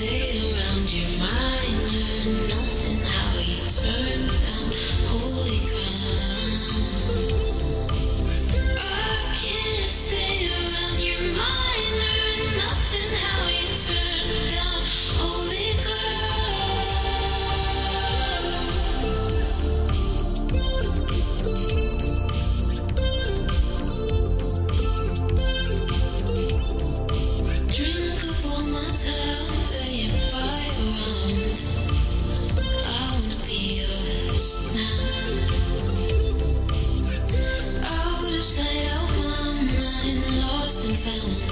play around your mind. and. sound.